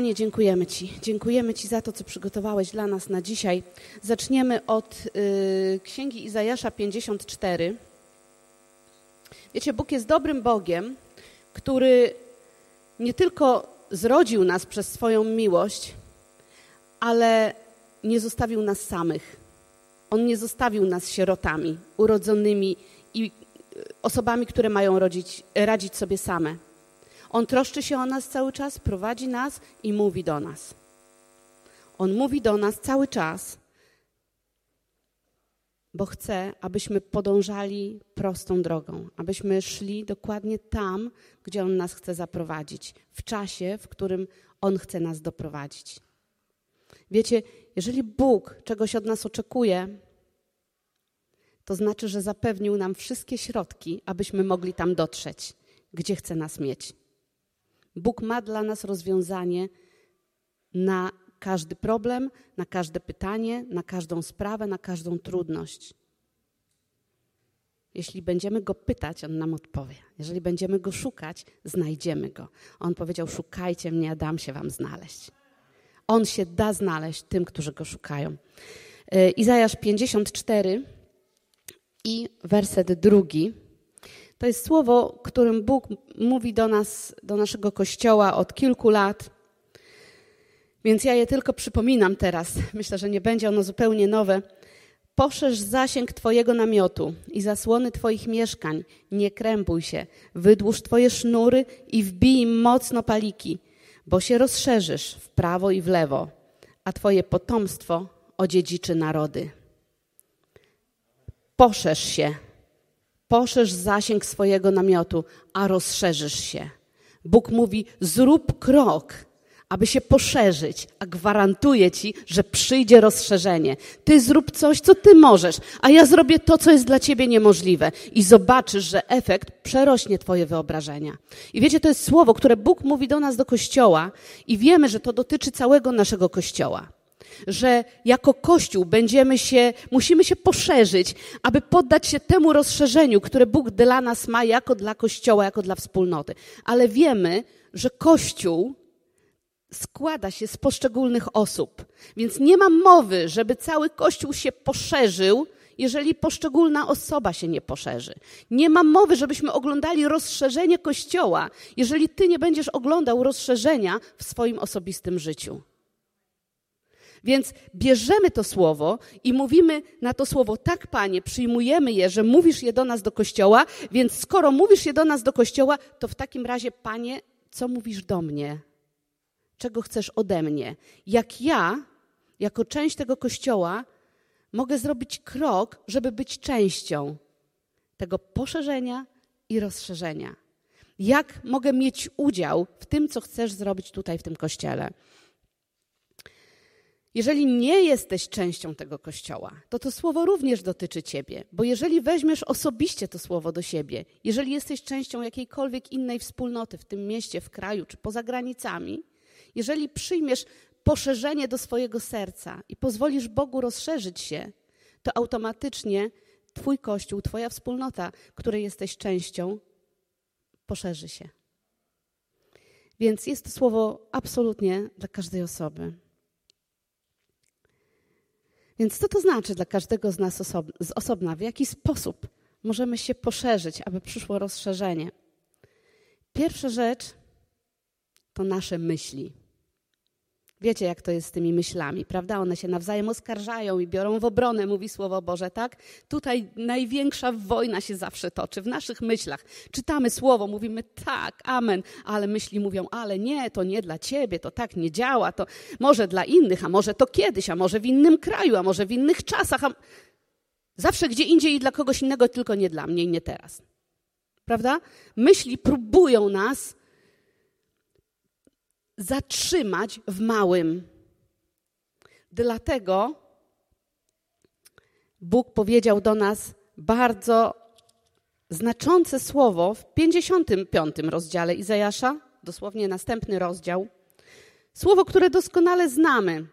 Panie, dziękujemy Ci. Dziękujemy Ci za to, co przygotowałeś dla nas na dzisiaj. Zaczniemy od y, Księgi Izajasza 54. Wiecie, Bóg jest dobrym Bogiem, który nie tylko zrodził nas przez swoją miłość, ale nie zostawił nas samych. On nie zostawił nas sierotami, urodzonymi i y, osobami, które mają rodzić, radzić sobie same. On troszczy się o nas cały czas, prowadzi nas i mówi do nas. On mówi do nas cały czas, bo chce, abyśmy podążali prostą drogą, abyśmy szli dokładnie tam, gdzie On nas chce zaprowadzić, w czasie, w którym On chce nas doprowadzić. Wiecie, jeżeli Bóg czegoś od nas oczekuje, to znaczy, że zapewnił nam wszystkie środki, abyśmy mogli tam dotrzeć, gdzie chce nas mieć. Bóg ma dla nas rozwiązanie na każdy problem, na każde pytanie, na każdą sprawę, na każdą trudność. Jeśli będziemy go pytać, on nam odpowie. Jeżeli będziemy go szukać, znajdziemy go. On powiedział: Szukajcie mnie, a dam się wam znaleźć. On się da znaleźć tym, którzy go szukają. E, Izajasz 54 i werset drugi. To jest słowo, którym Bóg mówi do nas, do naszego kościoła od kilku lat. Więc ja je tylko przypominam teraz. Myślę, że nie będzie ono zupełnie nowe. Poszerz zasięg Twojego namiotu i zasłony Twoich mieszkań. Nie krępuj się. Wydłuż Twoje sznury i wbij mocno paliki, bo się rozszerzysz w prawo i w lewo, a Twoje potomstwo odziedziczy narody. Poszerz się poszerz zasięg swojego namiotu, a rozszerzysz się. Bóg mówi: zrób krok, aby się poszerzyć, a gwarantuję ci, że przyjdzie rozszerzenie. Ty zrób coś, co ty możesz, a ja zrobię to, co jest dla ciebie niemożliwe. I zobaczysz, że efekt przerośnie twoje wyobrażenia. I wiecie, to jest słowo, które Bóg mówi do nas, do kościoła, i wiemy, że to dotyczy całego naszego kościoła że jako Kościół będziemy się, musimy się poszerzyć, aby poddać się temu rozszerzeniu, które Bóg dla nas ma jako dla Kościoła, jako dla wspólnoty. Ale wiemy, że Kościół składa się z poszczególnych osób. Więc nie ma mowy, żeby cały Kościół się poszerzył, jeżeli poszczególna osoba się nie poszerzy. Nie ma mowy, żebyśmy oglądali rozszerzenie Kościoła, jeżeli ty nie będziesz oglądał rozszerzenia w swoim osobistym życiu. Więc bierzemy to słowo i mówimy na to słowo, tak, panie, przyjmujemy je, że mówisz je do nas do kościoła, więc skoro mówisz je do nas do kościoła, to w takim razie, panie, co mówisz do mnie? Czego chcesz ode mnie? Jak ja, jako część tego kościoła, mogę zrobić krok, żeby być częścią tego poszerzenia i rozszerzenia? Jak mogę mieć udział w tym, co chcesz zrobić tutaj w tym kościele? Jeżeli nie jesteś częścią tego kościoła, to to słowo również dotyczy ciebie, bo jeżeli weźmiesz osobiście to słowo do siebie, jeżeli jesteś częścią jakiejkolwiek innej wspólnoty w tym mieście, w kraju czy poza granicami, jeżeli przyjmiesz poszerzenie do swojego serca i pozwolisz Bogu rozszerzyć się, to automatycznie Twój kościół, Twoja wspólnota, której jesteś częścią, poszerzy się. Więc jest to słowo absolutnie dla każdej osoby. Więc co to znaczy dla każdego z nas z osobna? W jaki sposób możemy się poszerzyć, aby przyszło rozszerzenie? Pierwsza rzecz to nasze myśli. Wiecie, jak to jest z tymi myślami, prawda? One się nawzajem oskarżają i biorą w obronę, mówi Słowo Boże, tak? Tutaj największa wojna się zawsze toczy w naszych myślach. Czytamy Słowo, mówimy tak, amen, ale myśli mówią, ale nie, to nie dla ciebie, to tak nie działa, to może dla innych, a może to kiedyś, a może w innym kraju, a może w innych czasach. A... Zawsze gdzie indziej i dla kogoś innego, tylko nie dla mnie i nie teraz. Prawda? Myśli próbują nas zatrzymać w małym. Dlatego Bóg powiedział do nas bardzo znaczące słowo w 55 rozdziale Izajasza, dosłownie następny rozdział. Słowo, które doskonale znamy.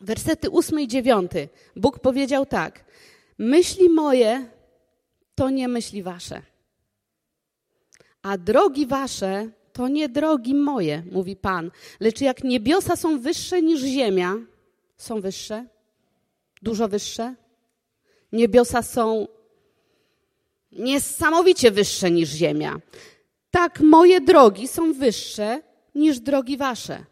Wersety 8 i 9. Bóg powiedział tak: Myśli moje to nie myśli wasze, a drogi wasze to nie drogi moje, mówi Pan, lecz jak niebiosa są wyższe niż ziemia, są wyższe, dużo wyższe. Niebiosa są niesamowicie wyższe niż ziemia. Tak moje drogi są wyższe niż drogi wasze.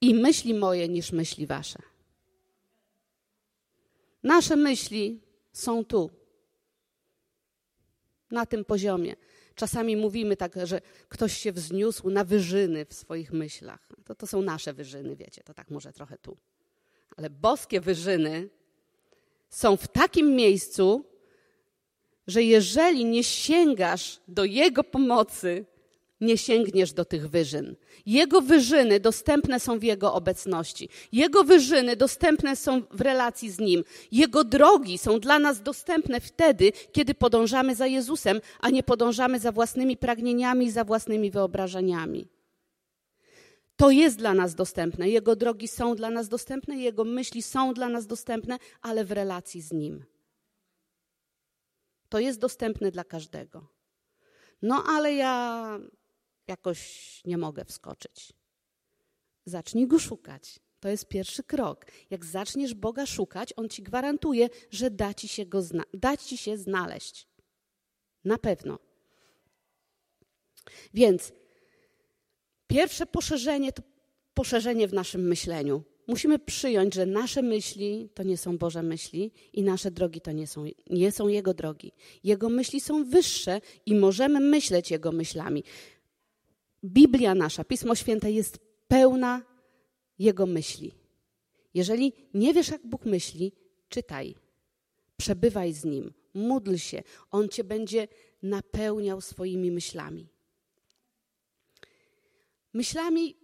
I myśli moje niż myśli wasze. Nasze myśli są tu, na tym poziomie. Czasami mówimy tak, że ktoś się wzniósł na wyżyny w swoich myślach. To, to są nasze wyżyny, wiecie, to tak może trochę tu. Ale boskie wyżyny są w takim miejscu, że jeżeli nie sięgasz do Jego pomocy, nie sięgniesz do tych wyżyn. Jego wyżyny dostępne są w Jego obecności. Jego wyżyny dostępne są w relacji z Nim. Jego drogi są dla nas dostępne wtedy, kiedy podążamy za Jezusem, a nie podążamy za własnymi pragnieniami i za własnymi wyobrażeniami. To jest dla nas dostępne. Jego drogi są dla nas dostępne, Jego myśli są dla nas dostępne, ale w relacji z Nim. To jest dostępne dla każdego. No ale ja jakoś nie mogę wskoczyć. Zacznij go szukać. To jest pierwszy krok. Jak zaczniesz Boga szukać, On ci gwarantuje, że da ci się, go zna- da ci się znaleźć. Na pewno. Więc pierwsze poszerzenie to poszerzenie w naszym myśleniu. Musimy przyjąć, że nasze myśli to nie są Boże myśli i nasze drogi to nie są, nie są Jego drogi. Jego myśli są wyższe i możemy myśleć Jego myślami. Biblia nasza, Pismo Święte jest pełna Jego myśli. Jeżeli nie wiesz, jak Bóg myśli, czytaj, przebywaj z Nim, módl się, On Cię będzie napełniał swoimi myślami. Myślami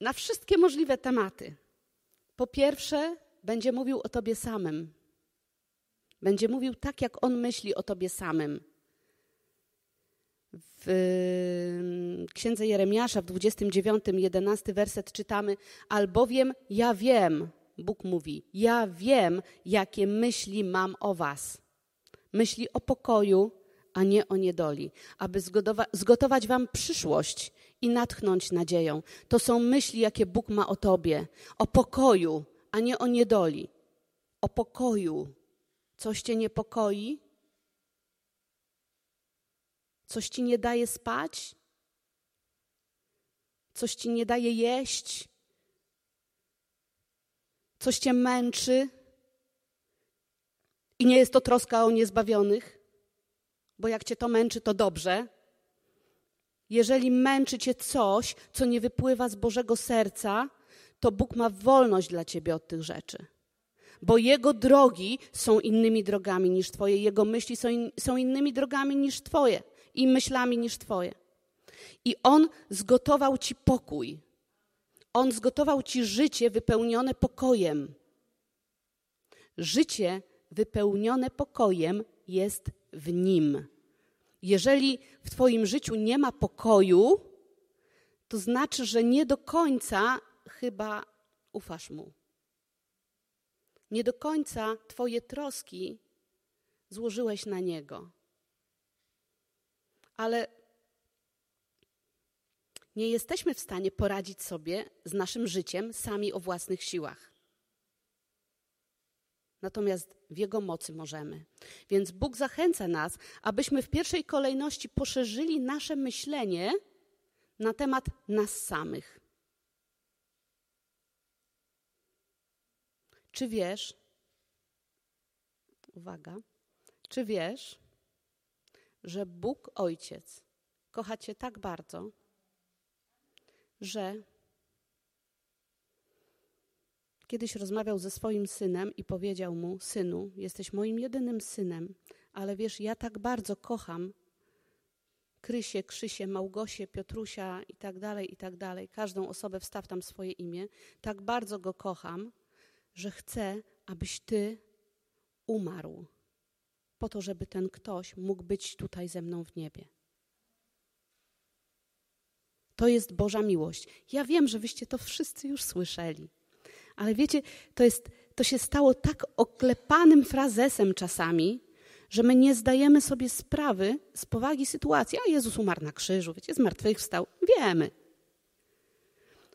na wszystkie możliwe tematy. Po pierwsze, będzie mówił o Tobie samym. Będzie mówił tak, jak On myśli o Tobie samym w księdze Jeremiasza w 29, 11 werset czytamy: Albowiem ja wiem, Bóg mówi, ja wiem, jakie myśli mam o Was. Myśli o pokoju, a nie o niedoli, aby zgotować Wam przyszłość i natchnąć nadzieją. To są myśli, jakie Bóg ma o Tobie, o pokoju, a nie o niedoli. O pokoju. Coś Cię niepokoi? Coś ci nie daje spać? Coś ci nie daje jeść? Coś cię męczy? I nie jest to troska o niezbawionych? Bo jak cię to męczy, to dobrze. Jeżeli męczy cię coś, co nie wypływa z Bożego serca, to Bóg ma wolność dla ciebie od tych rzeczy. Bo Jego drogi są innymi drogami niż Twoje, Jego myśli są, in, są innymi drogami niż Twoje i myślami niż Twoje. I On zgotował Ci pokój. On zgotował Ci życie wypełnione pokojem. Życie wypełnione pokojem jest w Nim. Jeżeli w Twoim życiu nie ma pokoju, to znaczy, że nie do końca chyba ufasz Mu. Nie do końca Twoje troski złożyłeś na Niego ale nie jesteśmy w stanie poradzić sobie z naszym życiem sami o własnych siłach. Natomiast w Jego mocy możemy. Więc Bóg zachęca nas, abyśmy w pierwszej kolejności poszerzyli nasze myślenie na temat nas samych. Czy wiesz, uwaga, czy wiesz, że Bóg Ojciec kocha Cię tak bardzo, że kiedyś rozmawiał ze swoim synem i powiedział mu: Synu, jesteś moim jedynym synem, ale wiesz, ja tak bardzo kocham Krysię, Krzysię, Małgosię, Piotrusia i tak dalej, i tak dalej. Każdą osobę wstaw tam swoje imię. Tak bardzo go kocham, że chcę, abyś ty umarł po to, żeby ten ktoś mógł być tutaj ze mną w niebie. To jest Boża miłość. Ja wiem, że wyście to wszyscy już słyszeli, ale wiecie, to, jest, to się stało tak oklepanym frazesem czasami, że my nie zdajemy sobie sprawy z powagi sytuacji. A Jezus umarł na krzyżu, wiecie, zmartwychwstał. Wiemy.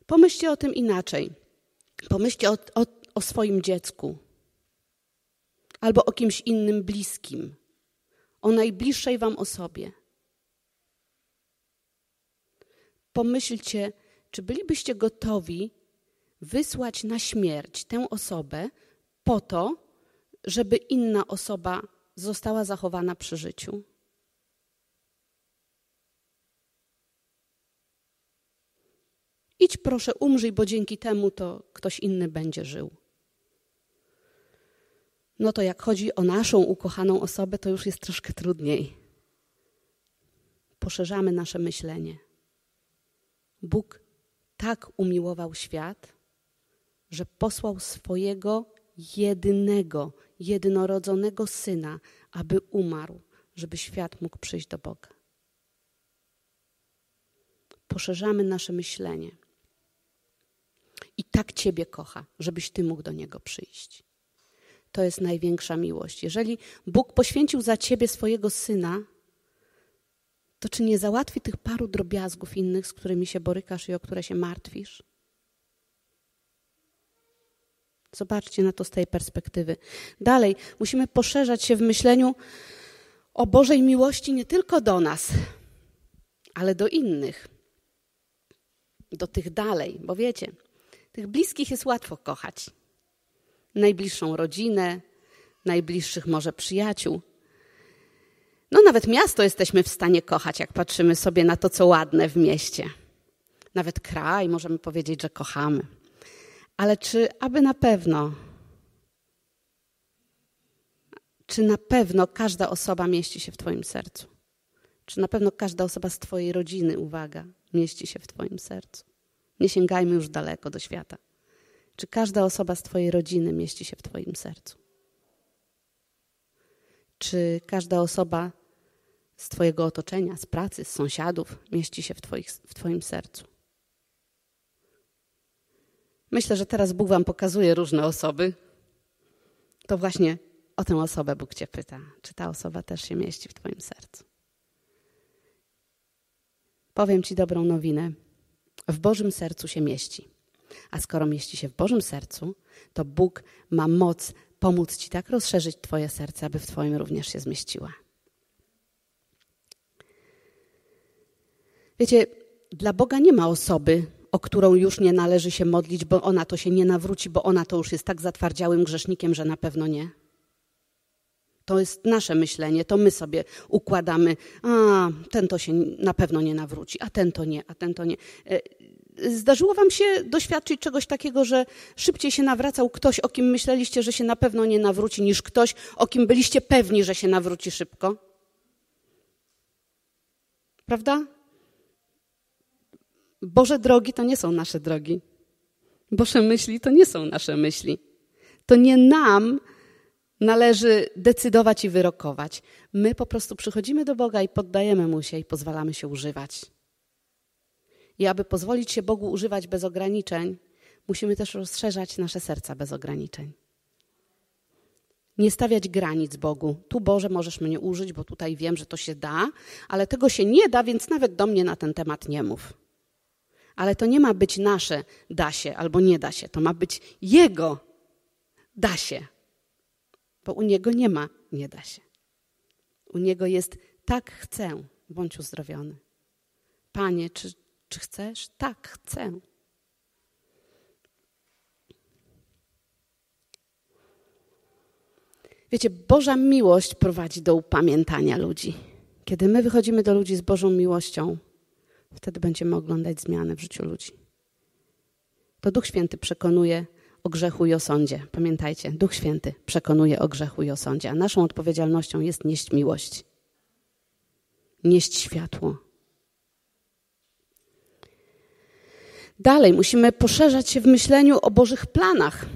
Pomyślcie o tym inaczej. Pomyślcie o, o, o swoim dziecku albo o kimś innym bliskim, o najbliższej wam osobie. Pomyślcie, czy bylibyście gotowi wysłać na śmierć tę osobę po to, żeby inna osoba została zachowana przy życiu? Idź proszę, umrzyj, bo dzięki temu to ktoś inny będzie żył. No to jak chodzi o naszą ukochaną osobę, to już jest troszkę trudniej. Poszerzamy nasze myślenie. Bóg tak umiłował świat, że posłał swojego jedynego, jednorodzonego syna, aby umarł, żeby świat mógł przyjść do Boga. Poszerzamy nasze myślenie. I tak Ciebie kocha, żebyś Ty mógł do Niego przyjść. To jest największa miłość. Jeżeli Bóg poświęcił za Ciebie swojego Syna, to czy nie załatwi tych paru drobiazgów innych, z którymi się borykasz i o które się martwisz? Zobaczcie na to z tej perspektywy. Dalej, musimy poszerzać się w myśleniu o Bożej miłości nie tylko do nas, ale do innych, do tych dalej, bo wiecie, tych bliskich jest łatwo kochać. Najbliższą rodzinę, najbliższych może przyjaciół. No, nawet miasto jesteśmy w stanie kochać, jak patrzymy sobie na to, co ładne w mieście. Nawet kraj możemy powiedzieć, że kochamy. Ale czy aby na pewno, czy na pewno każda osoba mieści się w Twoim sercu? Czy na pewno każda osoba z Twojej rodziny, uwaga, mieści się w Twoim sercu? Nie sięgajmy już daleko do świata. Czy każda osoba z Twojej rodziny mieści się w Twoim sercu? Czy każda osoba z Twojego otoczenia, z pracy, z sąsiadów mieści się w, twoich, w Twoim sercu? Myślę, że teraz Bóg Wam pokazuje różne osoby. To właśnie o tę osobę Bóg Cię pyta, czy ta osoba też się mieści w Twoim sercu. Powiem Ci dobrą nowinę w Bożym sercu się mieści. A skoro mieści się w Bożym sercu, to Bóg ma moc pomóc Ci tak rozszerzyć Twoje serce, aby w Twoim również się zmieściła. Wiecie, dla Boga nie ma osoby, o którą już nie należy się modlić, bo ona to się nie nawróci, bo ona to już jest tak zatwardziałym grzesznikiem, że na pewno nie. To jest nasze myślenie, to my sobie układamy, a ten to się na pewno nie nawróci, a ten to nie, a ten to nie. Zdarzyło wam się doświadczyć czegoś takiego, że szybciej się nawracał ktoś, o kim myśleliście, że się na pewno nie nawróci, niż ktoś, o kim byliście pewni, że się nawróci szybko? Prawda? Boże drogi to nie są nasze drogi. Boże myśli to nie są nasze myśli. To nie nam należy decydować i wyrokować. My po prostu przychodzimy do Boga i poddajemy Mu się i pozwalamy się używać. I aby pozwolić się Bogu używać bez ograniczeń, musimy też rozszerzać nasze serca bez ograniczeń. Nie stawiać granic Bogu. Tu Boże możesz mnie użyć, bo tutaj wiem, że to się da, ale tego się nie da, więc nawet do mnie na ten temat nie mów. Ale to nie ma być nasze da się albo nie da się. To ma być Jego da się bo u niego nie ma, nie da się. U niego jest tak chcę, bądź uzdrowiony. Panie, czy, czy chcesz? Tak, chcę. Wiecie, Boża miłość prowadzi do upamiętania ludzi. Kiedy my wychodzimy do ludzi z Bożą miłością, wtedy będziemy oglądać zmiany w życiu ludzi. To Duch Święty przekonuje o grzechu i o sądzie. Pamiętajcie, Duch Święty przekonuje o grzechu i o sądzie, a naszą odpowiedzialnością jest nieść miłość, nieść światło. Dalej musimy poszerzać się w myśleniu o Bożych planach.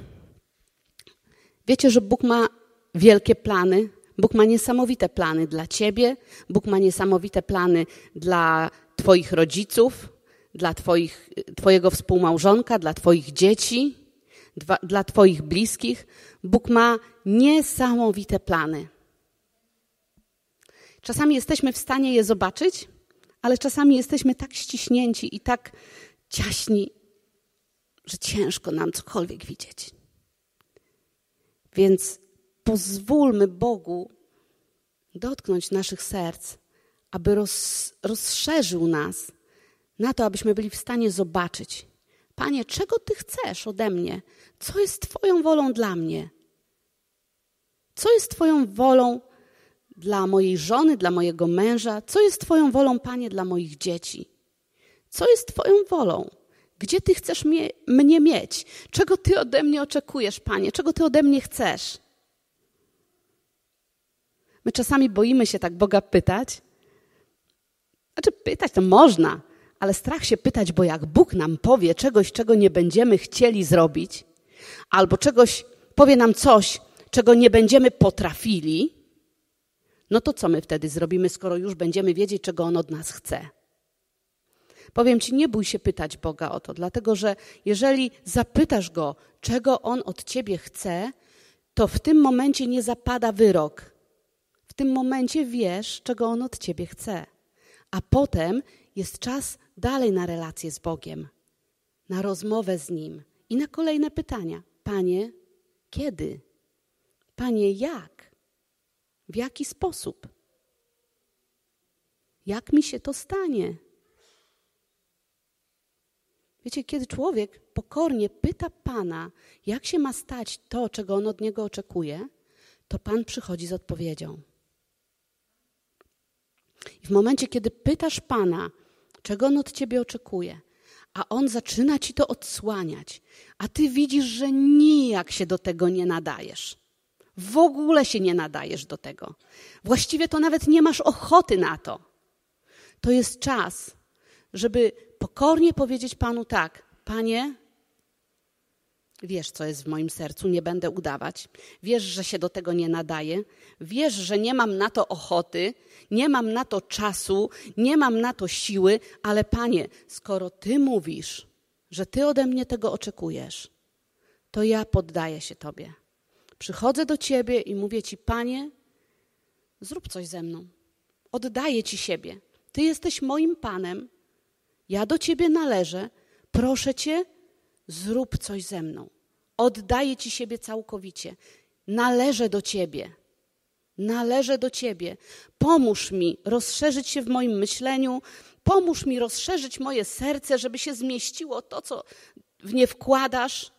Wiecie, że Bóg ma wielkie plany. Bóg ma niesamowite plany dla ciebie, Bóg ma niesamowite plany dla Twoich rodziców, dla twoich, Twojego współmałżonka, dla Twoich dzieci dwa, dla Twoich bliskich. Bóg ma niesamowite plany. Czasami jesteśmy w stanie je zobaczyć, ale czasami jesteśmy tak ściśnięci i tak ciaśni, że ciężko nam cokolwiek widzieć. Więc pozwólmy Bogu dotknąć naszych serc, aby roz, rozszerzył nas na to, abyśmy byli w stanie zobaczyć. Panie, czego Ty chcesz ode mnie? Co jest Twoją wolą dla mnie? Co jest Twoją wolą dla mojej żony, dla mojego męża? Co jest Twoją wolą, Panie, dla moich dzieci? Co jest Twoją wolą? Gdzie Ty chcesz mnie, mnie mieć? Czego Ty ode mnie oczekujesz, Panie? Czego Ty ode mnie chcesz? My czasami boimy się tak Boga pytać. Znaczy, pytać to można, ale strach się pytać, bo jak Bóg nam powie czegoś, czego nie będziemy chcieli zrobić, albo czegoś, powie nam coś, czego nie będziemy potrafili, no to co my wtedy zrobimy, skoro już będziemy wiedzieć, czego On od nas chce? Powiem Ci, nie bój się pytać Boga o to, dlatego że jeżeli zapytasz Go, czego On od Ciebie chce, to w tym momencie nie zapada wyrok. W tym momencie wiesz, czego On od Ciebie chce. A potem jest czas dalej na relację z Bogiem, na rozmowę z Nim i na kolejne pytania. Panie, kiedy? Panie, jak? W jaki sposób? Jak mi się to stanie? Wiecie, kiedy człowiek pokornie pyta Pana, jak się ma stać to, czego on od niego oczekuje, to Pan przychodzi z odpowiedzią. I w momencie, kiedy pytasz Pana, czego on od ciebie oczekuje, a on zaczyna ci to odsłaniać, a ty widzisz, że nijak się do tego nie nadajesz. W ogóle się nie nadajesz do tego. Właściwie to nawet nie masz ochoty na to. To jest czas, żeby pokornie powiedzieć Panu tak: Panie, wiesz, co jest w moim sercu, nie będę udawać. Wiesz, że się do tego nie nadaję. Wiesz, że nie mam na to ochoty, nie mam na to czasu, nie mam na to siły, ale Panie, skoro Ty mówisz, że Ty ode mnie tego oczekujesz, to ja poddaję się Tobie. Przychodzę do Ciebie i mówię Ci, Panie, zrób coś ze mną. Oddaję Ci siebie. Ty jesteś moim Panem. Ja do Ciebie należę. Proszę Cię, zrób coś ze mną. Oddaję Ci siebie całkowicie. Należę do Ciebie. Należę do Ciebie. Pomóż mi rozszerzyć się w moim myśleniu, pomóż mi rozszerzyć moje serce, żeby się zmieściło to, co w nie wkładasz.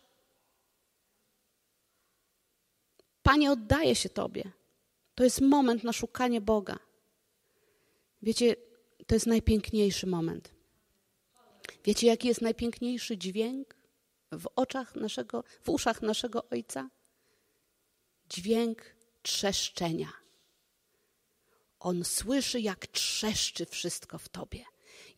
Panie, oddaję się Tobie. To jest moment na szukanie Boga. Wiecie, to jest najpiękniejszy moment. Wiecie, jaki jest najpiękniejszy dźwięk w oczach naszego, w uszach naszego Ojca? Dźwięk trzeszczenia. On słyszy, jak trzeszczy wszystko w tobie,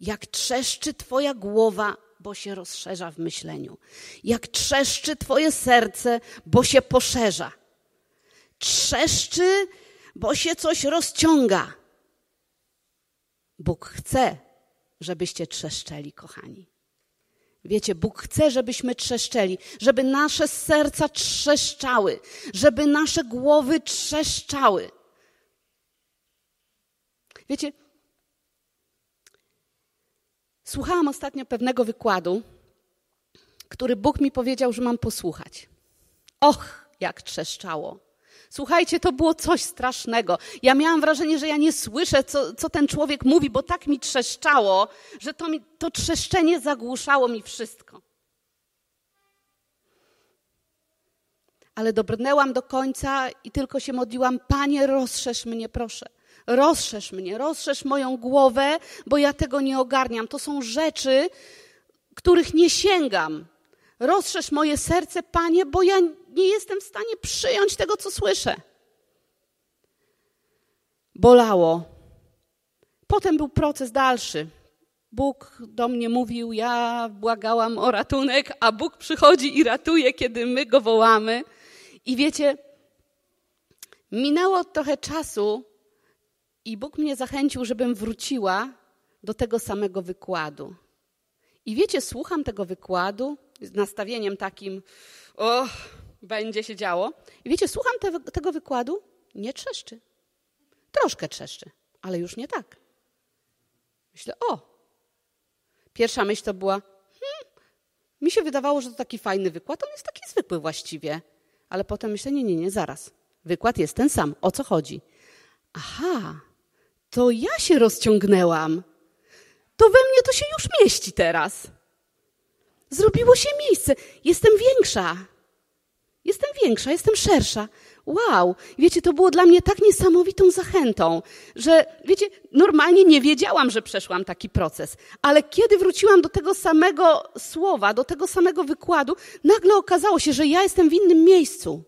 jak trzeszczy Twoja głowa, bo się rozszerza w myśleniu, jak trzeszczy Twoje serce, bo się poszerza. Trzeszczy, bo się coś rozciąga. Bóg chce, żebyście trzeszczeli, kochani. Wiecie, Bóg chce, żebyśmy trzeszczeli, żeby nasze serca trzeszczały, żeby nasze głowy trzeszczały. Wiecie, słuchałam ostatnio pewnego wykładu, który Bóg mi powiedział, że mam posłuchać. Och, jak trzeszczało. Słuchajcie, to było coś strasznego. Ja miałam wrażenie, że ja nie słyszę, co, co ten człowiek mówi, bo tak mi trzeszczało, że to, mi, to trzeszczenie zagłuszało mi wszystko. Ale dobrnęłam do końca i tylko się modliłam: Panie, rozszerz mnie, proszę. Rozszerz mnie, rozszerz moją głowę, bo ja tego nie ogarniam. To są rzeczy, których nie sięgam. Rozszerz moje serce, Panie, bo ja nie jestem w stanie przyjąć tego, co słyszę. Bolało. Potem był proces dalszy. Bóg do mnie mówił, ja błagałam o ratunek, a Bóg przychodzi i ratuje, kiedy my go wołamy. I wiecie, minęło trochę czasu i Bóg mnie zachęcił, żebym wróciła do tego samego wykładu. I wiecie, słucham tego wykładu z nastawieniem takim, o, będzie się działo. I wiecie, słucham te, tego wykładu, nie trzeszczy. Troszkę trzeszczy, ale już nie tak. Myślę, o. Pierwsza myśl to była, hmm, mi się wydawało, że to taki fajny wykład, on jest taki zwykły właściwie. Ale potem myślę, nie, nie, nie, zaraz. Wykład jest ten sam. O co chodzi? Aha, to ja się rozciągnęłam. To we mnie to się już mieści teraz. Zrobiło się miejsce. Jestem większa. Jestem większa, jestem szersza. Wow! Wiecie, to było dla mnie tak niesamowitą zachętą, że wiecie, normalnie nie wiedziałam, że przeszłam taki proces, ale kiedy wróciłam do tego samego słowa, do tego samego wykładu, nagle okazało się, że ja jestem w innym miejscu.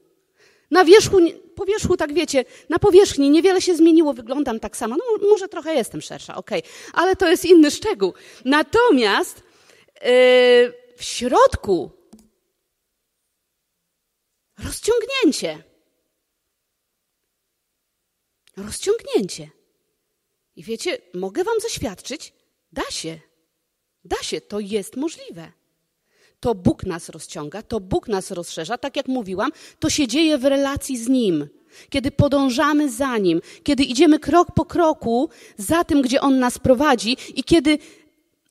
Na wierzchu, po wierzchu, tak wiecie, na powierzchni niewiele się zmieniło, wyglądam tak samo. No, może trochę jestem szersza, okej, okay. ale to jest inny szczegół. Natomiast yy, w środku rozciągnięcie. Rozciągnięcie. I wiecie, mogę Wam zaświadczyć, da się. Da się, to jest możliwe. To Bóg nas rozciąga, to Bóg nas rozszerza. Tak jak mówiłam, to się dzieje w relacji z Nim. Kiedy podążamy za Nim, kiedy idziemy krok po kroku za tym, gdzie On nas prowadzi i kiedy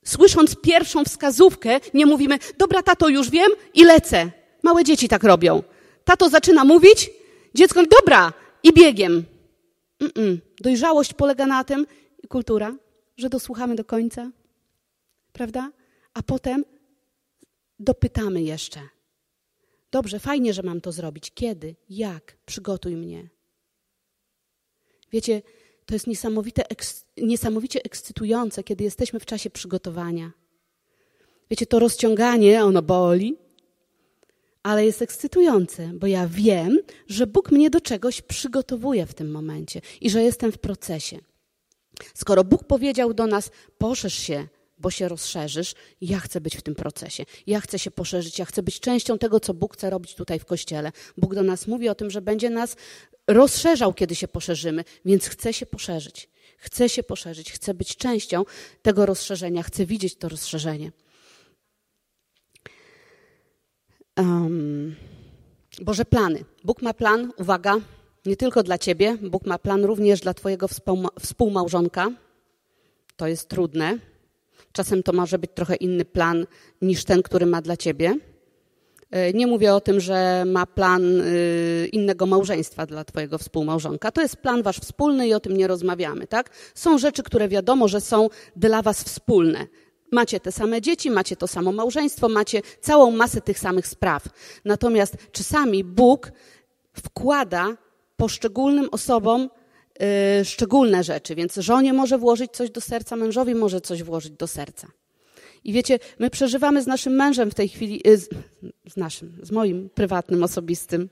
słysząc pierwszą wskazówkę, nie mówimy, dobra, tato, już wiem i lecę. Małe dzieci tak robią. Tato zaczyna mówić, dziecko, dobra, i biegiem. Mm-mm. Dojrzałość polega na tym, kultura, że dosłuchamy do końca, prawda? A potem dopytamy jeszcze. Dobrze, fajnie, że mam to zrobić. Kiedy? Jak? Przygotuj mnie. Wiecie, to jest niesamowite, niesamowicie ekscytujące, kiedy jesteśmy w czasie przygotowania. Wiecie, to rozciąganie, ono boli, ale jest ekscytujące, bo ja wiem, że Bóg mnie do czegoś przygotowuje w tym momencie i że jestem w procesie. Skoro Bóg powiedział do nas, poszerz się, bo się rozszerzysz, ja chcę być w tym procesie. Ja chcę się poszerzyć, ja chcę być częścią tego, co Bóg chce robić tutaj w kościele. Bóg do nas mówi o tym, że będzie nas rozszerzał, kiedy się poszerzymy, więc chcę się poszerzyć. Chcę się poszerzyć, chcę być częścią tego rozszerzenia, chcę widzieć to rozszerzenie. Um, Boże plany. Bóg ma plan, uwaga, nie tylko dla ciebie, Bóg ma plan również dla twojego współmałżonka. To jest trudne. Czasem to może być trochę inny plan niż ten, który ma dla ciebie. E, nie mówię o tym, że ma plan y, innego małżeństwa dla twojego współmałżonka. To jest plan wasz wspólny i o tym nie rozmawiamy, tak? Są rzeczy, które wiadomo, że są dla was wspólne. Macie te same dzieci, macie to samo małżeństwo, macie całą masę tych samych spraw. Natomiast czasami Bóg wkłada poszczególnym osobom yy, szczególne rzeczy, więc żonie może włożyć coś do serca, mężowi może coś włożyć do serca. I wiecie, my przeżywamy z naszym mężem w tej chwili, yy, z, z naszym, z moim prywatnym, osobistym,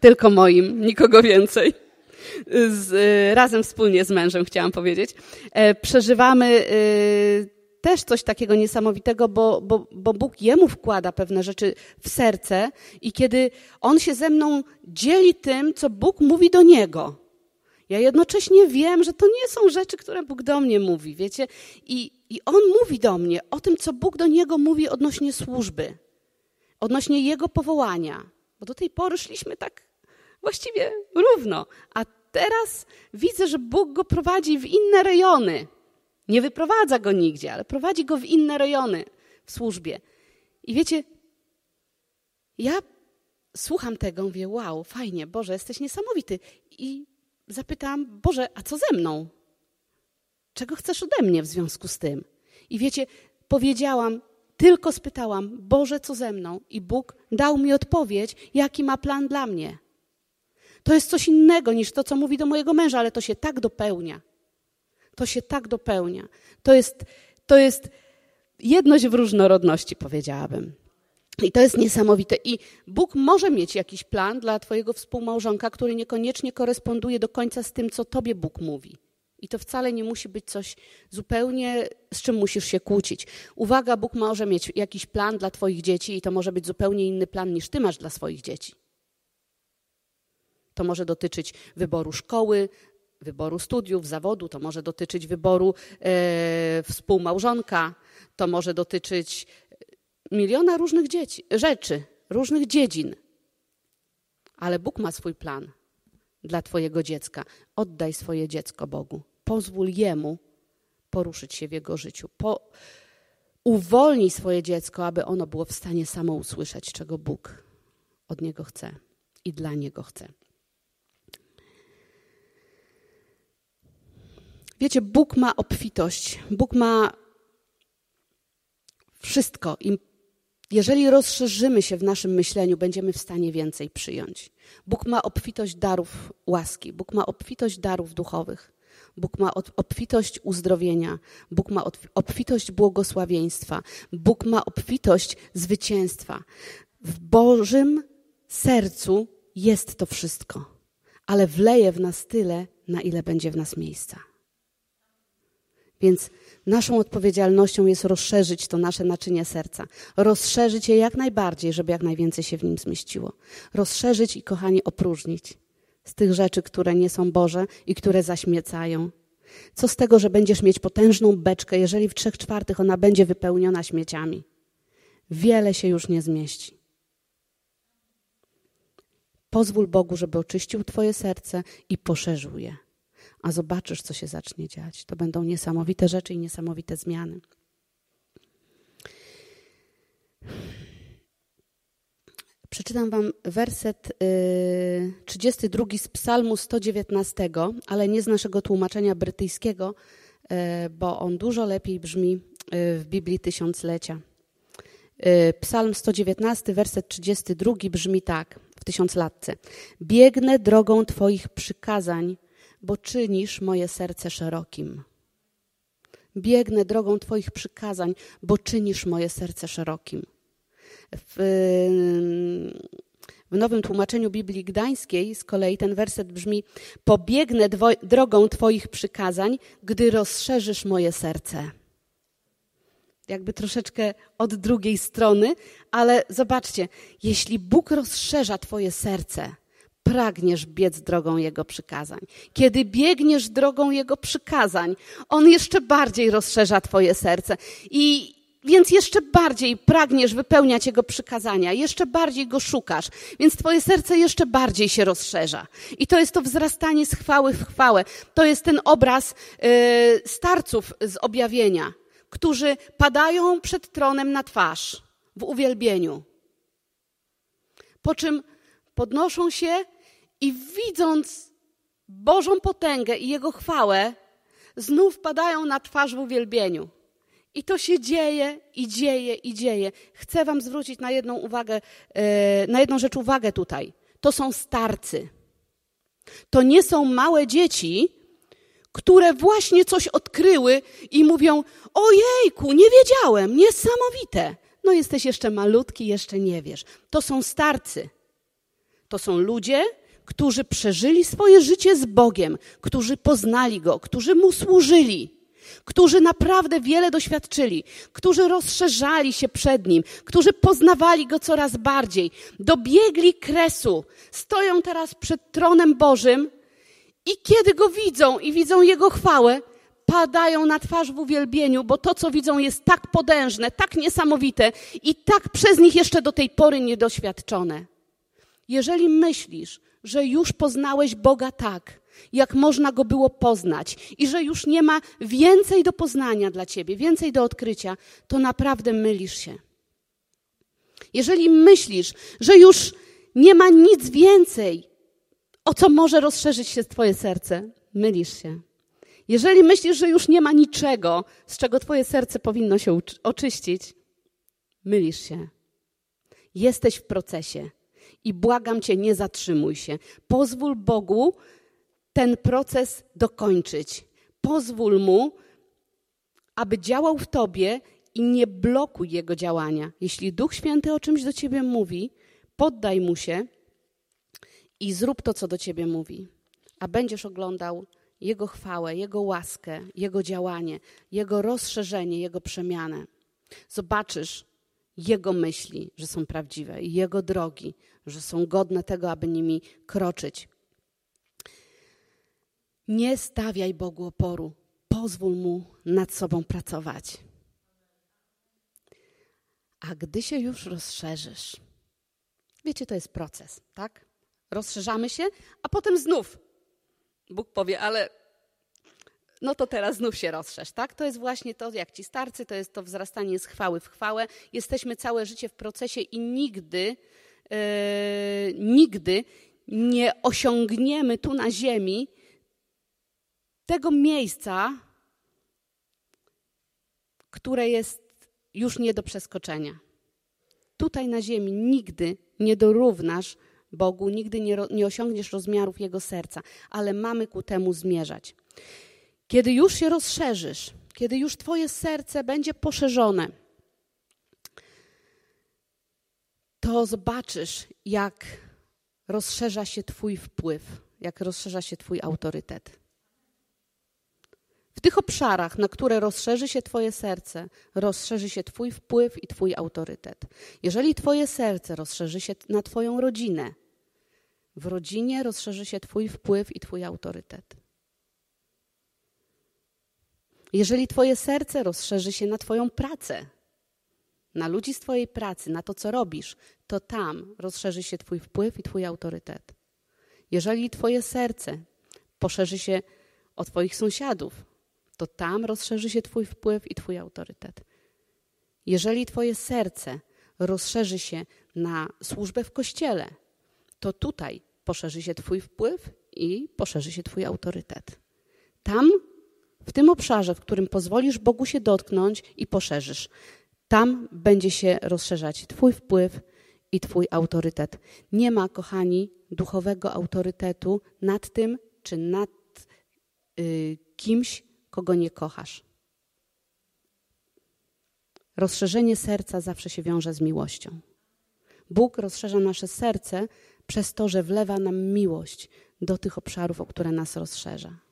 tylko moim, nikogo więcej. Z, yy, razem wspólnie z mężem, chciałam powiedzieć. E, przeżywamy y, też coś takiego niesamowitego, bo, bo, bo Bóg jemu wkłada pewne rzeczy w serce i kiedy on się ze mną dzieli tym, co Bóg mówi do niego. Ja jednocześnie wiem, że to nie są rzeczy, które Bóg do mnie mówi, wiecie? I, I on mówi do mnie o tym, co Bóg do niego mówi odnośnie służby, odnośnie jego powołania. Bo do tej pory szliśmy tak właściwie równo, a teraz widzę, że Bóg go prowadzi w inne rejony. Nie wyprowadza go nigdzie, ale prowadzi go w inne rejony w służbie. I wiecie, ja słucham tego, mówię, wow, fajnie, Boże, jesteś niesamowity. I zapytałam, Boże, a co ze mną? Czego chcesz ode mnie w związku z tym? I wiecie, powiedziałam, tylko spytałam, Boże, co ze mną? I Bóg dał mi odpowiedź, jaki ma plan dla mnie. To jest coś innego niż to, co mówi do mojego męża, ale to się tak dopełnia. To się tak dopełnia. To jest, to jest jedność w różnorodności, powiedziałabym. I to jest niesamowite. I Bóg może mieć jakiś plan dla Twojego współmałżonka, który niekoniecznie koresponduje do końca z tym, co Tobie Bóg mówi. I to wcale nie musi być coś zupełnie, z czym musisz się kłócić. Uwaga, Bóg może mieć jakiś plan dla Twoich dzieci, i to może być zupełnie inny plan niż Ty masz dla swoich dzieci. To może dotyczyć wyboru szkoły, wyboru studiów, zawodu, to może dotyczyć wyboru e, współmałżonka, to może dotyczyć miliona różnych dzieci, rzeczy, różnych dziedzin. Ale Bóg ma swój plan dla Twojego dziecka. Oddaj swoje dziecko Bogu. Pozwól Jemu poruszyć się w jego życiu. Po, uwolnij swoje dziecko, aby ono było w stanie samo usłyszeć, czego Bóg od niego chce i dla niego chce. Wiecie, Bóg ma obfitość, Bóg ma wszystko. I jeżeli rozszerzymy się w naszym myśleniu, będziemy w stanie więcej przyjąć. Bóg ma obfitość darów łaski, Bóg ma obfitość darów duchowych. Bóg ma obfitość uzdrowienia, Bóg ma obfitość błogosławieństwa, Bóg ma obfitość zwycięstwa. W Bożym sercu jest to wszystko, ale wleje w nas tyle, na ile będzie w nas miejsca. Więc naszą odpowiedzialnością jest rozszerzyć to nasze naczynie serca. Rozszerzyć je jak najbardziej, żeby jak najwięcej się w nim zmieściło. Rozszerzyć i, kochani, opróżnić z tych rzeczy, które nie są Boże i które zaśmiecają. Co z tego, że będziesz mieć potężną beczkę, jeżeli w trzech czwartych ona będzie wypełniona śmieciami? Wiele się już nie zmieści. Pozwól Bogu, żeby oczyścił Twoje serce i poszerzył je a zobaczysz, co się zacznie dziać. To będą niesamowite rzeczy i niesamowite zmiany. Przeczytam Wam werset y, 32 z Psalmu 119, ale nie z naszego tłumaczenia brytyjskiego, y, bo on dużo lepiej brzmi y, w Biblii Tysiąclecia. Y, Psalm 119, werset 32 brzmi tak w tysiąclatce. Biegnę drogą Twoich przykazań, bo czynisz moje serce szerokim. Biegnę drogą Twoich przykazań, bo czynisz moje serce szerokim. W, w nowym tłumaczeniu Biblii Gdańskiej z kolei ten werset brzmi: Pobiegnę drogą Twoich przykazań, gdy rozszerzysz moje serce. Jakby troszeczkę od drugiej strony, ale zobaczcie, jeśli Bóg rozszerza Twoje serce, pragniesz biec drogą Jego przykazań. Kiedy biegniesz drogą Jego przykazań, On jeszcze bardziej rozszerza Twoje serce. I więc jeszcze bardziej pragniesz wypełniać Jego przykazania, jeszcze bardziej Go szukasz, więc Twoje serce jeszcze bardziej się rozszerza. I to jest to wzrastanie z chwały w chwałę. To jest ten obraz yy, starców z objawienia, którzy padają przed tronem na twarz w uwielbieniu. Po czym podnoszą się i widząc Bożą potęgę i Jego chwałę, znów padają na twarz w uwielbieniu. I to się dzieje, i dzieje, i dzieje. Chcę Wam zwrócić na jedną uwagę, e, na jedną rzecz uwagę tutaj. To są starcy. To nie są małe dzieci, które właśnie coś odkryły i mówią: Ojejku, nie wiedziałem, niesamowite. No, jesteś jeszcze malutki, jeszcze nie wiesz. To są starcy. To są ludzie, którzy przeżyli swoje życie z Bogiem, którzy poznali Go, którzy Mu służyli, którzy naprawdę wiele doświadczyli, którzy rozszerzali się przed Nim, którzy poznawali Go coraz bardziej, dobiegli kresu, stoją teraz przed tronem Bożym i kiedy Go widzą i widzą Jego chwałę, padają na twarz w uwielbieniu, bo to, co widzą, jest tak podężne, tak niesamowite i tak przez nich jeszcze do tej pory niedoświadczone. Jeżeli myślisz, że już poznałeś Boga tak, jak można go było poznać i że już nie ma więcej do poznania dla ciebie, więcej do odkrycia, to naprawdę mylisz się. Jeżeli myślisz, że już nie ma nic więcej, o co może rozszerzyć się twoje serce, mylisz się. Jeżeli myślisz, że już nie ma niczego, z czego twoje serce powinno się oczyścić, mylisz się. Jesteś w procesie. I błagam Cię, nie zatrzymuj się. Pozwól Bogu ten proces dokończyć. Pozwól Mu, aby działał w Tobie i nie blokuj Jego działania. Jeśli Duch Święty o czymś do Ciebie mówi, poddaj Mu się i zrób to, co do Ciebie mówi. A będziesz oglądał Jego chwałę, Jego łaskę, Jego działanie, Jego rozszerzenie, Jego przemianę. Zobaczysz, jego myśli, że są prawdziwe, Jego drogi, że są godne tego, aby nimi kroczyć. Nie stawiaj Bogu oporu, pozwól Mu nad sobą pracować. A gdy się już rozszerzysz, wiecie, to jest proces, tak? Rozszerzamy się, a potem znów Bóg powie, ale no to teraz znów się rozszerz, tak? To jest właśnie to, jak ci starcy, to jest to wzrastanie z chwały w chwałę. Jesteśmy całe życie w procesie i nigdy, yy, nigdy nie osiągniemy tu na ziemi tego miejsca, które jest już nie do przeskoczenia. Tutaj na ziemi nigdy nie dorównasz Bogu, nigdy nie, nie osiągniesz rozmiarów Jego serca, ale mamy ku temu zmierzać. Kiedy już się rozszerzysz, kiedy już Twoje serce będzie poszerzone, to zobaczysz, jak rozszerza się Twój wpływ, jak rozszerza się Twój autorytet. W tych obszarach, na które rozszerzy się Twoje serce, rozszerzy się Twój wpływ i Twój autorytet. Jeżeli Twoje serce rozszerzy się na Twoją rodzinę, w rodzinie rozszerzy się Twój wpływ i Twój autorytet. Jeżeli Twoje serce rozszerzy się na Twoją pracę, na ludzi z Twojej pracy, na to, co robisz, to tam rozszerzy się Twój wpływ i Twój autorytet. Jeżeli Twoje serce poszerzy się o Twoich sąsiadów, to tam rozszerzy się Twój wpływ i Twój autorytet. Jeżeli Twoje serce rozszerzy się na służbę w kościele, to tutaj poszerzy się Twój wpływ i poszerzy się Twój autorytet. Tam, w tym obszarze, w którym pozwolisz Bogu się dotknąć i poszerzysz, tam będzie się rozszerzać Twój wpływ i Twój autorytet. Nie ma, kochani, duchowego autorytetu nad tym, czy nad y, kimś, kogo nie kochasz. Rozszerzenie serca zawsze się wiąże z miłością. Bóg rozszerza nasze serce przez to, że wlewa nam miłość do tych obszarów, o które nas rozszerza.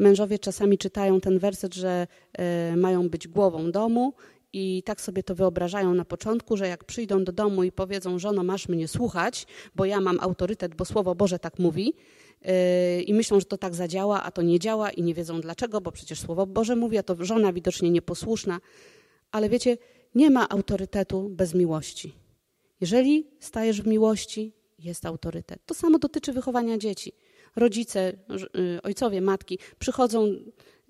Mężowie czasami czytają ten werset, że y, mają być głową domu i tak sobie to wyobrażają na początku, że jak przyjdą do domu i powiedzą, żono, masz mnie słuchać, bo ja mam autorytet, bo Słowo Boże tak mówi, yy, i myślą, że to tak zadziała, a to nie działa i nie wiedzą dlaczego, bo przecież Słowo Boże mówi, a to żona widocznie nieposłuszna. Ale wiecie, nie ma autorytetu bez miłości. Jeżeli stajesz w miłości, jest autorytet. To samo dotyczy wychowania dzieci. Rodzice, y, ojcowie, matki przychodzą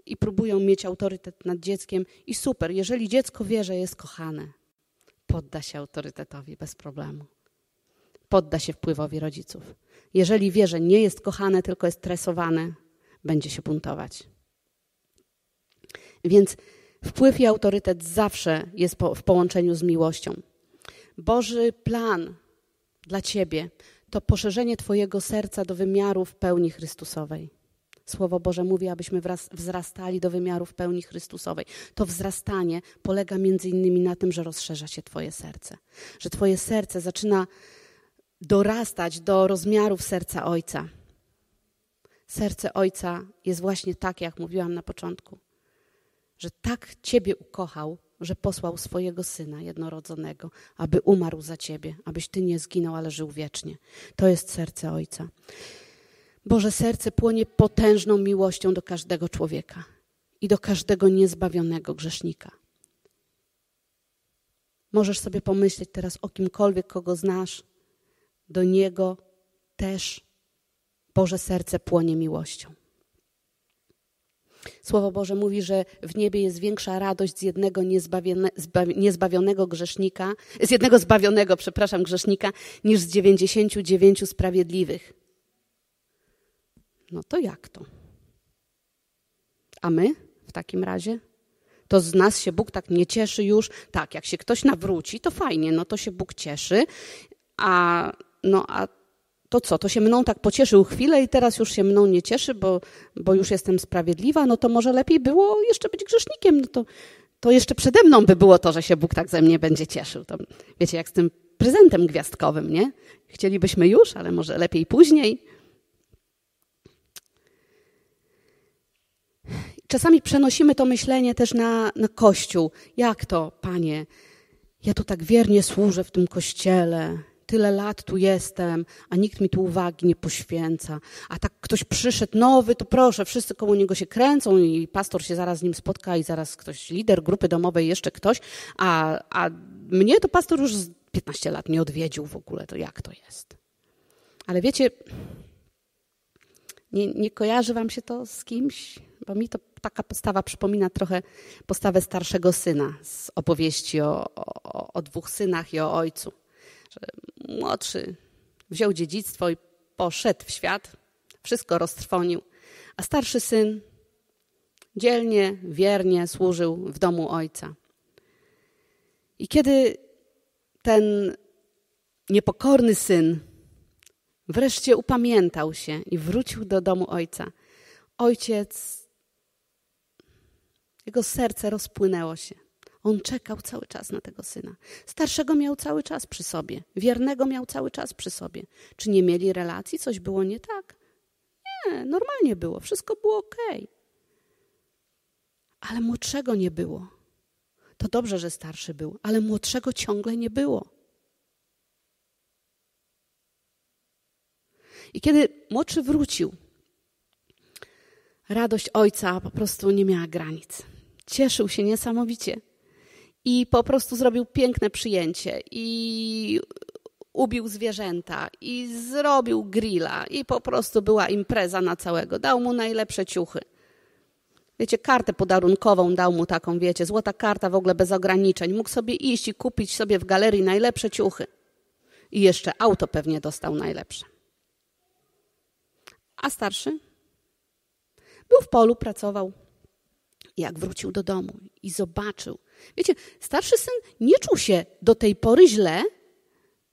i próbują mieć autorytet nad dzieckiem i super, jeżeli dziecko wie, że jest kochane, podda się autorytetowi bez problemu. Podda się wpływowi rodziców. Jeżeli wie, że nie jest kochane, tylko jest tresowane, będzie się buntować. Więc wpływ i autorytet zawsze jest w połączeniu z miłością. Boży plan dla ciebie to poszerzenie Twojego serca do wymiarów pełni Chrystusowej. Słowo Boże mówi, abyśmy wzrastali do wymiarów pełni Chrystusowej. To wzrastanie polega między innymi na tym, że rozszerza się Twoje serce, że Twoje serce zaczyna dorastać do rozmiarów serca Ojca. Serce Ojca jest właśnie tak, jak mówiłam na początku, że tak Ciebie ukochał, że posłał swojego Syna jednorodzonego, aby umarł za Ciebie, abyś Ty nie zginął, ale żył wiecznie. To jest serce Ojca. Boże serce płonie potężną miłością do każdego człowieka i do każdego niezbawionego grzesznika. Możesz sobie pomyśleć teraz o kimkolwiek, kogo znasz, do niego też Boże serce płonie miłością. Słowo Boże mówi, że w niebie jest większa radość z jednego niezbawionego grzesznika, z jednego zbawionego, przepraszam, grzesznika, niż z dziewięćdziesięciu dziewięciu sprawiedliwych. No to jak to? A my w takim razie? To z nas się Bóg tak nie cieszy już. Tak, jak się ktoś nawróci, to fajnie, no to się Bóg cieszy. A, no, a to co, to się mną tak pocieszył chwilę i teraz już się mną nie cieszy, bo, bo już jestem sprawiedliwa, no to może lepiej było jeszcze być grzesznikiem. No to, to jeszcze przede mną by było to, że się Bóg tak ze mnie będzie cieszył. To, wiecie, jak z tym prezentem gwiazdkowym, nie? Chcielibyśmy już, ale może lepiej później. Czasami przenosimy to myślenie też na, na Kościół. Jak to, Panie? Ja tu tak wiernie służę w tym kościele, tyle lat tu jestem, a nikt mi tu uwagi nie poświęca. A tak ktoś przyszedł nowy, to proszę, wszyscy koło niego się kręcą i pastor się zaraz z nim spotka i zaraz ktoś, lider grupy domowej, jeszcze ktoś, a, a mnie to pastor już 15 lat nie odwiedził w ogóle, to jak to jest? Ale wiecie, Nie, nie kojarzy wam się to z kimś? Bo mi to taka postawa przypomina trochę postawę starszego syna z opowieści o, o, o dwóch synach i o ojcu. Że młodszy wziął dziedzictwo i poszedł w świat, wszystko roztrwonił, a starszy syn dzielnie, wiernie służył w domu ojca. I kiedy ten niepokorny syn wreszcie upamiętał się i wrócił do domu ojca, ojciec, jego serce rozpłynęło się. On czekał cały czas na tego syna. Starszego miał cały czas przy sobie, wiernego miał cały czas przy sobie. Czy nie mieli relacji? Coś było nie tak? Nie, normalnie było, wszystko było ok. Ale młodszego nie było. To dobrze, że starszy był, ale młodszego ciągle nie było. I kiedy młodszy wrócił, radość ojca po prostu nie miała granic. Cieszył się niesamowicie i po prostu zrobił piękne przyjęcie i ubił zwierzęta i zrobił grilla i po prostu była impreza na całego. Dał mu najlepsze ciuchy. Wiecie, kartę podarunkową dał mu taką, wiecie, złota karta w ogóle bez ograniczeń. Mógł sobie iść i kupić sobie w galerii najlepsze ciuchy. I jeszcze auto pewnie dostał najlepsze. A starszy? Był w polu, pracował. Jak wrócił do domu i zobaczył. Wiecie, starszy syn nie czuł się do tej pory źle,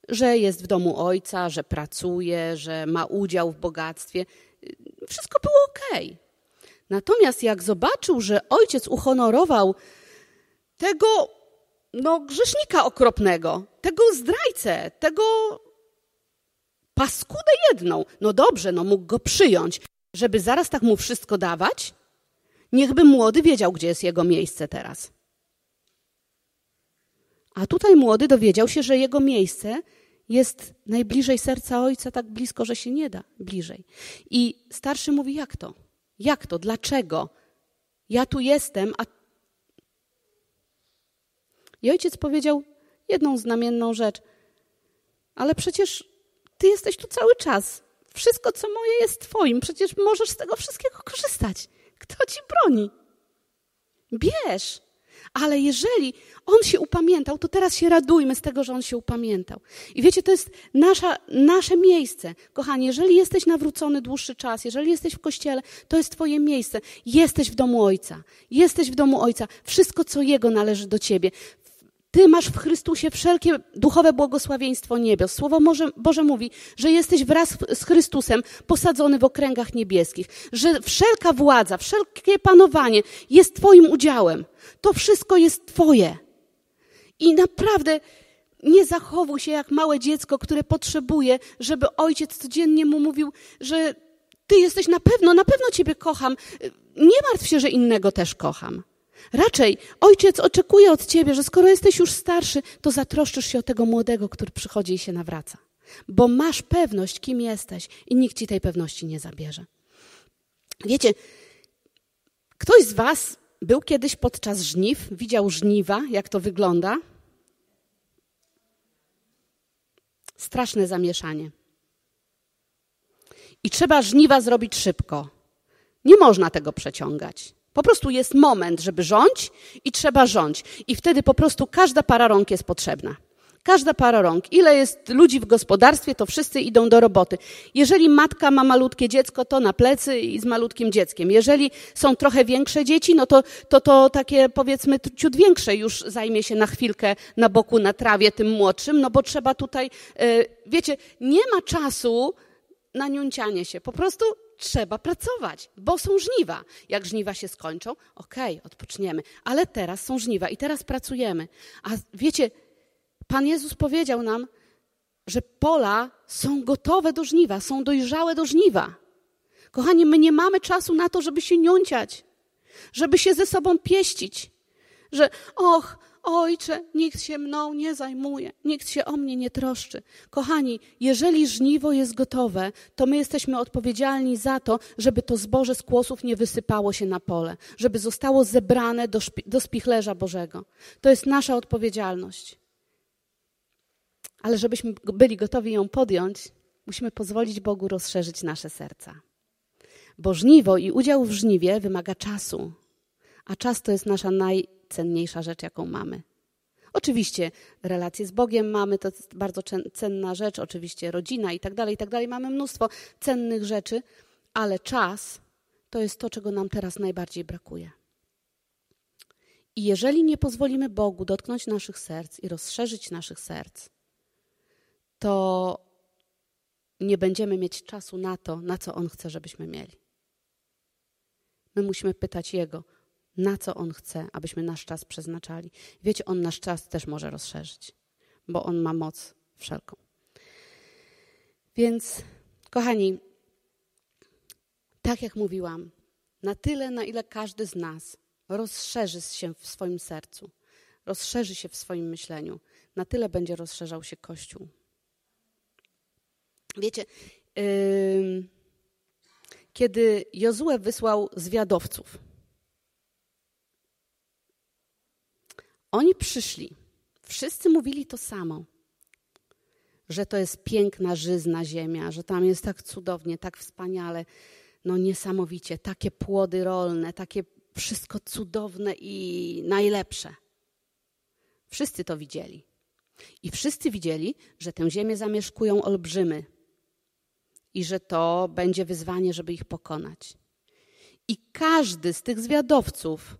że jest w domu ojca, że pracuje, że ma udział w bogactwie. Wszystko było. Okay. Natomiast jak zobaczył, że ojciec uhonorował tego no, grzesznika okropnego, tego zdrajcę, tego paskudę jedną, no dobrze, no mógł go przyjąć, żeby zaraz tak mu wszystko dawać, niechby młody wiedział, gdzie jest jego miejsce teraz. A tutaj młody dowiedział się, że jego miejsce jest najbliżej serca ojca, tak blisko, że się nie da bliżej. I starszy mówi: Jak to? Jak to? Dlaczego? Ja tu jestem, a. I ojciec powiedział jedną znamienną rzecz. Ale przecież ty jesteś tu cały czas. Wszystko, co moje, jest twoim. Przecież możesz z tego wszystkiego korzystać. Kto ci broni? Bierz. Ale jeżeli on się upamiętał, to teraz się radujmy z tego, że on się upamiętał. I wiecie, to jest nasza, nasze miejsce. Kochani, jeżeli jesteś nawrócony dłuższy czas, jeżeli jesteś w kościele, to jest Twoje miejsce. Jesteś w domu Ojca. Jesteś w domu Ojca. Wszystko, co Jego należy do Ciebie. Ty masz w Chrystusie wszelkie duchowe błogosławieństwo niebios. Słowo Boże, Boże mówi, że jesteś wraz z Chrystusem posadzony w okręgach niebieskich, że wszelka władza, wszelkie panowanie jest Twoim udziałem. To wszystko jest Twoje. I naprawdę nie zachowuj się jak małe dziecko, które potrzebuje, żeby ojciec codziennie mu mówił, że Ty jesteś na pewno, na pewno Ciebie kocham. Nie martw się, że innego też kocham. Raczej ojciec oczekuje od ciebie, że skoro jesteś już starszy, to zatroszczysz się o tego młodego, który przychodzi i się nawraca. Bo masz pewność, kim jesteś i nikt ci tej pewności nie zabierze. Wiecie, ktoś z Was był kiedyś podczas żniw, widział żniwa, jak to wygląda? Straszne zamieszanie. I trzeba żniwa zrobić szybko. Nie można tego przeciągać. Po prostu jest moment, żeby rządź i trzeba rządź. I wtedy po prostu każda para rąk jest potrzebna. Każda para rąk. Ile jest ludzi w gospodarstwie, to wszyscy idą do roboty. Jeżeli matka ma malutkie dziecko, to na plecy i z malutkim dzieckiem. Jeżeli są trochę większe dzieci, no to to, to takie powiedzmy ciut większe już zajmie się na chwilkę na boku, na trawie tym młodszym, no bo trzeba tutaj, e, wiecie, nie ma czasu na niuńcianie się. Po prostu trzeba pracować, bo są żniwa. Jak żniwa się skończą, okej, okay, odpoczniemy, ale teraz są żniwa i teraz pracujemy. A wiecie, Pan Jezus powiedział nam, że pola są gotowe do żniwa, są dojrzałe do żniwa. Kochani, my nie mamy czasu na to, żeby się niąciać, żeby się ze sobą pieścić, że och, Ojcze, nikt się mną nie zajmuje, nikt się o mnie nie troszczy. Kochani, jeżeli żniwo jest gotowe, to my jesteśmy odpowiedzialni za to, żeby to zboże z kłosów nie wysypało się na pole, żeby zostało zebrane do, do spichlerza Bożego. To jest nasza odpowiedzialność. Ale żebyśmy byli gotowi ją podjąć, musimy pozwolić Bogu rozszerzyć nasze serca. Bo żniwo i udział w żniwie wymaga czasu, a czas to jest nasza najcenniejsza rzecz, jaką mamy. Oczywiście relacje z Bogiem mamy, to jest bardzo cenna rzecz, oczywiście rodzina i tak dalej, i tak dalej. Mamy mnóstwo cennych rzeczy, ale czas to jest to, czego nam teraz najbardziej brakuje. I jeżeli nie pozwolimy Bogu dotknąć naszych serc i rozszerzyć naszych serc, to nie będziemy mieć czasu na to, na co On chce, żebyśmy mieli. My musimy pytać Jego, na co On chce, abyśmy nasz czas przeznaczali. Wiecie, On nasz czas też może rozszerzyć, bo On ma moc wszelką. Więc, kochani, tak jak mówiłam, na tyle, na ile każdy z nas rozszerzy się w swoim sercu, rozszerzy się w swoim myśleniu, na tyle będzie rozszerzał się Kościół. Wiecie, yy, kiedy Jozue wysłał zwiadowców, oni przyszli, wszyscy mówili to samo, że to jest piękna, żyzna ziemia, że tam jest tak cudownie, tak wspaniale, no niesamowicie, takie płody rolne, takie wszystko cudowne i najlepsze. Wszyscy to widzieli. I wszyscy widzieli, że tę ziemię zamieszkują olbrzymy i że to będzie wyzwanie, żeby ich pokonać. I każdy z tych zwiadowców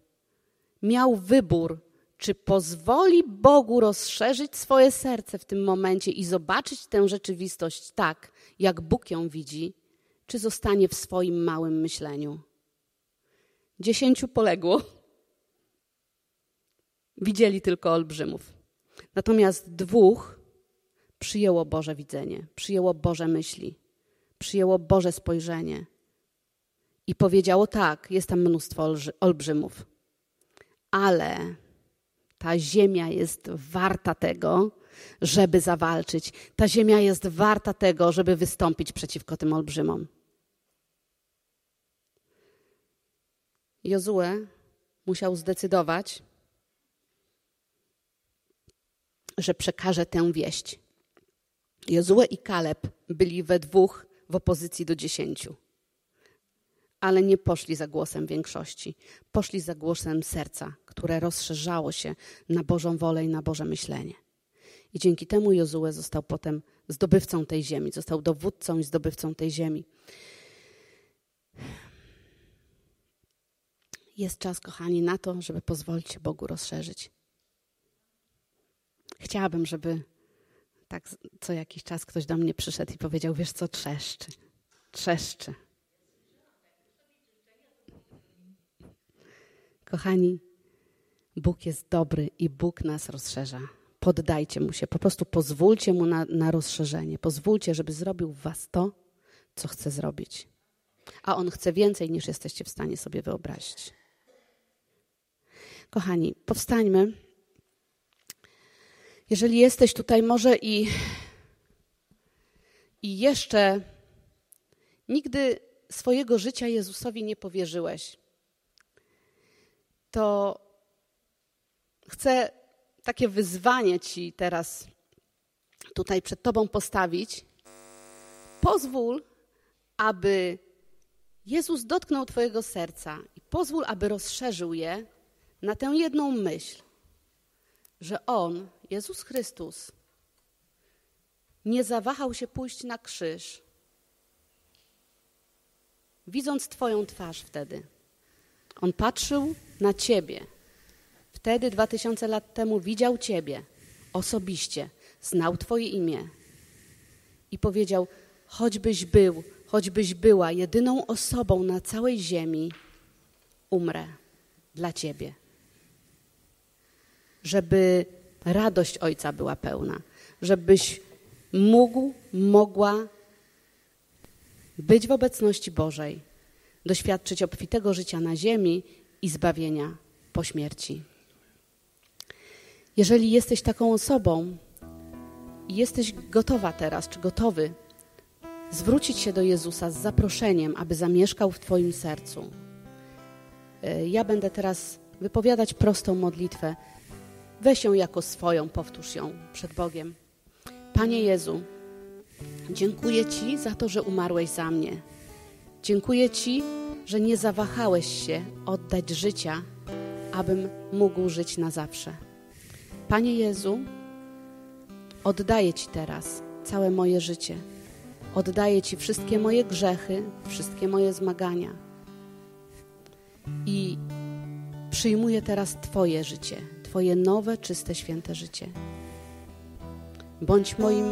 miał wybór, czy pozwoli Bogu rozszerzyć swoje serce w tym momencie i zobaczyć tę rzeczywistość tak, jak Bóg ją widzi, czy zostanie w swoim małym myśleniu. Dziesięciu poległo. Widzieli tylko olbrzymów. Natomiast dwóch przyjęło Boże widzenie, przyjęło Boże myśli, przyjęło Boże spojrzenie i powiedziało: Tak, jest tam mnóstwo olbrzymów, ale ta ziemia jest warta tego, żeby zawalczyć. Ta ziemia jest warta tego, żeby wystąpić przeciwko tym olbrzymom. Jozue musiał zdecydować, że przekaże tę wieść. Jozue i Kaleb byli we dwóch w opozycji do dziesięciu. Ale nie poszli za głosem większości. Poszli za głosem serca, które rozszerzało się na Bożą wolę i na Boże myślenie. I dzięki temu Jozue został potem zdobywcą tej ziemi, został dowódcą i zdobywcą tej ziemi. Jest czas, kochani, na to, żeby pozwolić Bogu rozszerzyć. Chciałabym, żeby tak co jakiś czas ktoś do mnie przyszedł i powiedział: Wiesz co, trzeszczy, trzeszczy. Kochani, Bóg jest dobry i Bóg nas rozszerza. Poddajcie mu się, po prostu pozwólcie mu na, na rozszerzenie. Pozwólcie, żeby zrobił w was to, co chce zrobić. A on chce więcej, niż jesteście w stanie sobie wyobrazić. Kochani, powstańmy. Jeżeli jesteś tutaj może i, i jeszcze nigdy swojego życia Jezusowi nie powierzyłeś, to chcę takie wyzwanie Ci teraz tutaj przed Tobą postawić. Pozwól, aby Jezus dotknął Twojego serca i pozwól, aby rozszerzył je na tę jedną myśl, że On, Jezus Chrystus, nie zawahał się pójść na krzyż, widząc Twoją twarz wtedy. On patrzył na Ciebie. Wtedy, dwa tysiące lat temu, widział Ciebie osobiście, znał Twoje imię i powiedział: Choćbyś był, choćbyś była jedyną osobą na całej ziemi, umrę dla Ciebie żeby radość Ojca była pełna, żebyś mógł, mogła być w obecności Bożej, doświadczyć obfitego życia na ziemi i zbawienia po śmierci. Jeżeli jesteś taką osobą i jesteś gotowa teraz, czy gotowy zwrócić się do Jezusa z zaproszeniem, aby zamieszkał w Twoim sercu, e, ja będę teraz wypowiadać prostą modlitwę. Weź ją jako swoją, powtórz ją przed Bogiem. Panie Jezu, dziękuję Ci za to, że umarłeś za mnie. Dziękuję Ci, że nie zawahałeś się oddać życia, abym mógł żyć na zawsze. Panie Jezu, oddaję Ci teraz całe moje życie. Oddaję Ci wszystkie moje grzechy, wszystkie moje zmagania. I przyjmuję teraz Twoje życie, Twoje nowe, czyste, święte życie. Bądź moim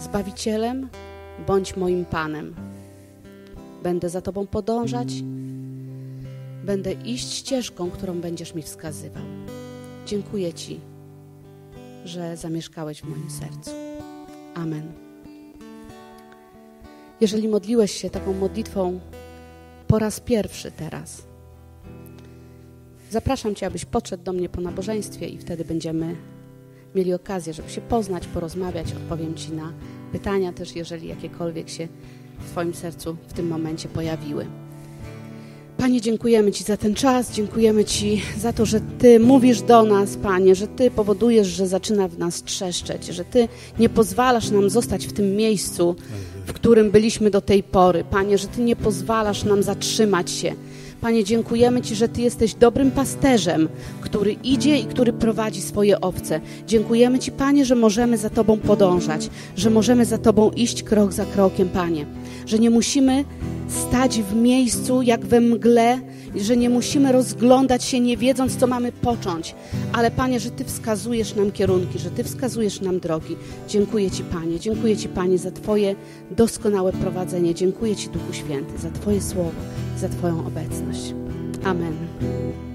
Zbawicielem, bądź moim Panem. Będę za Tobą podążać, będę iść ścieżką, którą będziesz mi wskazywał. Dziękuję Ci, że zamieszkałeś w moim sercu. Amen. Jeżeli modliłeś się taką modlitwą po raz pierwszy teraz, zapraszam Cię, abyś podszedł do mnie po nabożeństwie i wtedy będziemy mieli okazję, żeby się poznać, porozmawiać. Odpowiem Ci na pytania też, jeżeli jakiekolwiek się w Twoim sercu w tym momencie pojawiły. Panie, dziękujemy Ci za ten czas, dziękujemy Ci za to, że Ty mówisz do nas, Panie, że Ty powodujesz, że zaczyna w nas trzeszczeć, że Ty nie pozwalasz nam zostać w tym miejscu, w którym byliśmy do tej pory. Panie, że Ty nie pozwalasz nam zatrzymać się. Panie, dziękujemy Ci, że Ty jesteś dobrym pasterzem, który idzie i który prowadzi swoje owce. Dziękujemy Ci, Panie, że możemy za Tobą podążać, że możemy za Tobą iść krok za krokiem, Panie, że nie musimy stać w miejscu jak we mgle, że nie musimy rozglądać się nie wiedząc, co mamy począć, ale Panie, że Ty wskazujesz nam kierunki, że Ty wskazujesz nam drogi. Dziękuję Ci, Panie, dziękuję Ci, Panie, za Twoje doskonałe prowadzenie. Dziękuję Ci, Duchu Święty, za Twoje słowo, za Twoją obecność. Amen.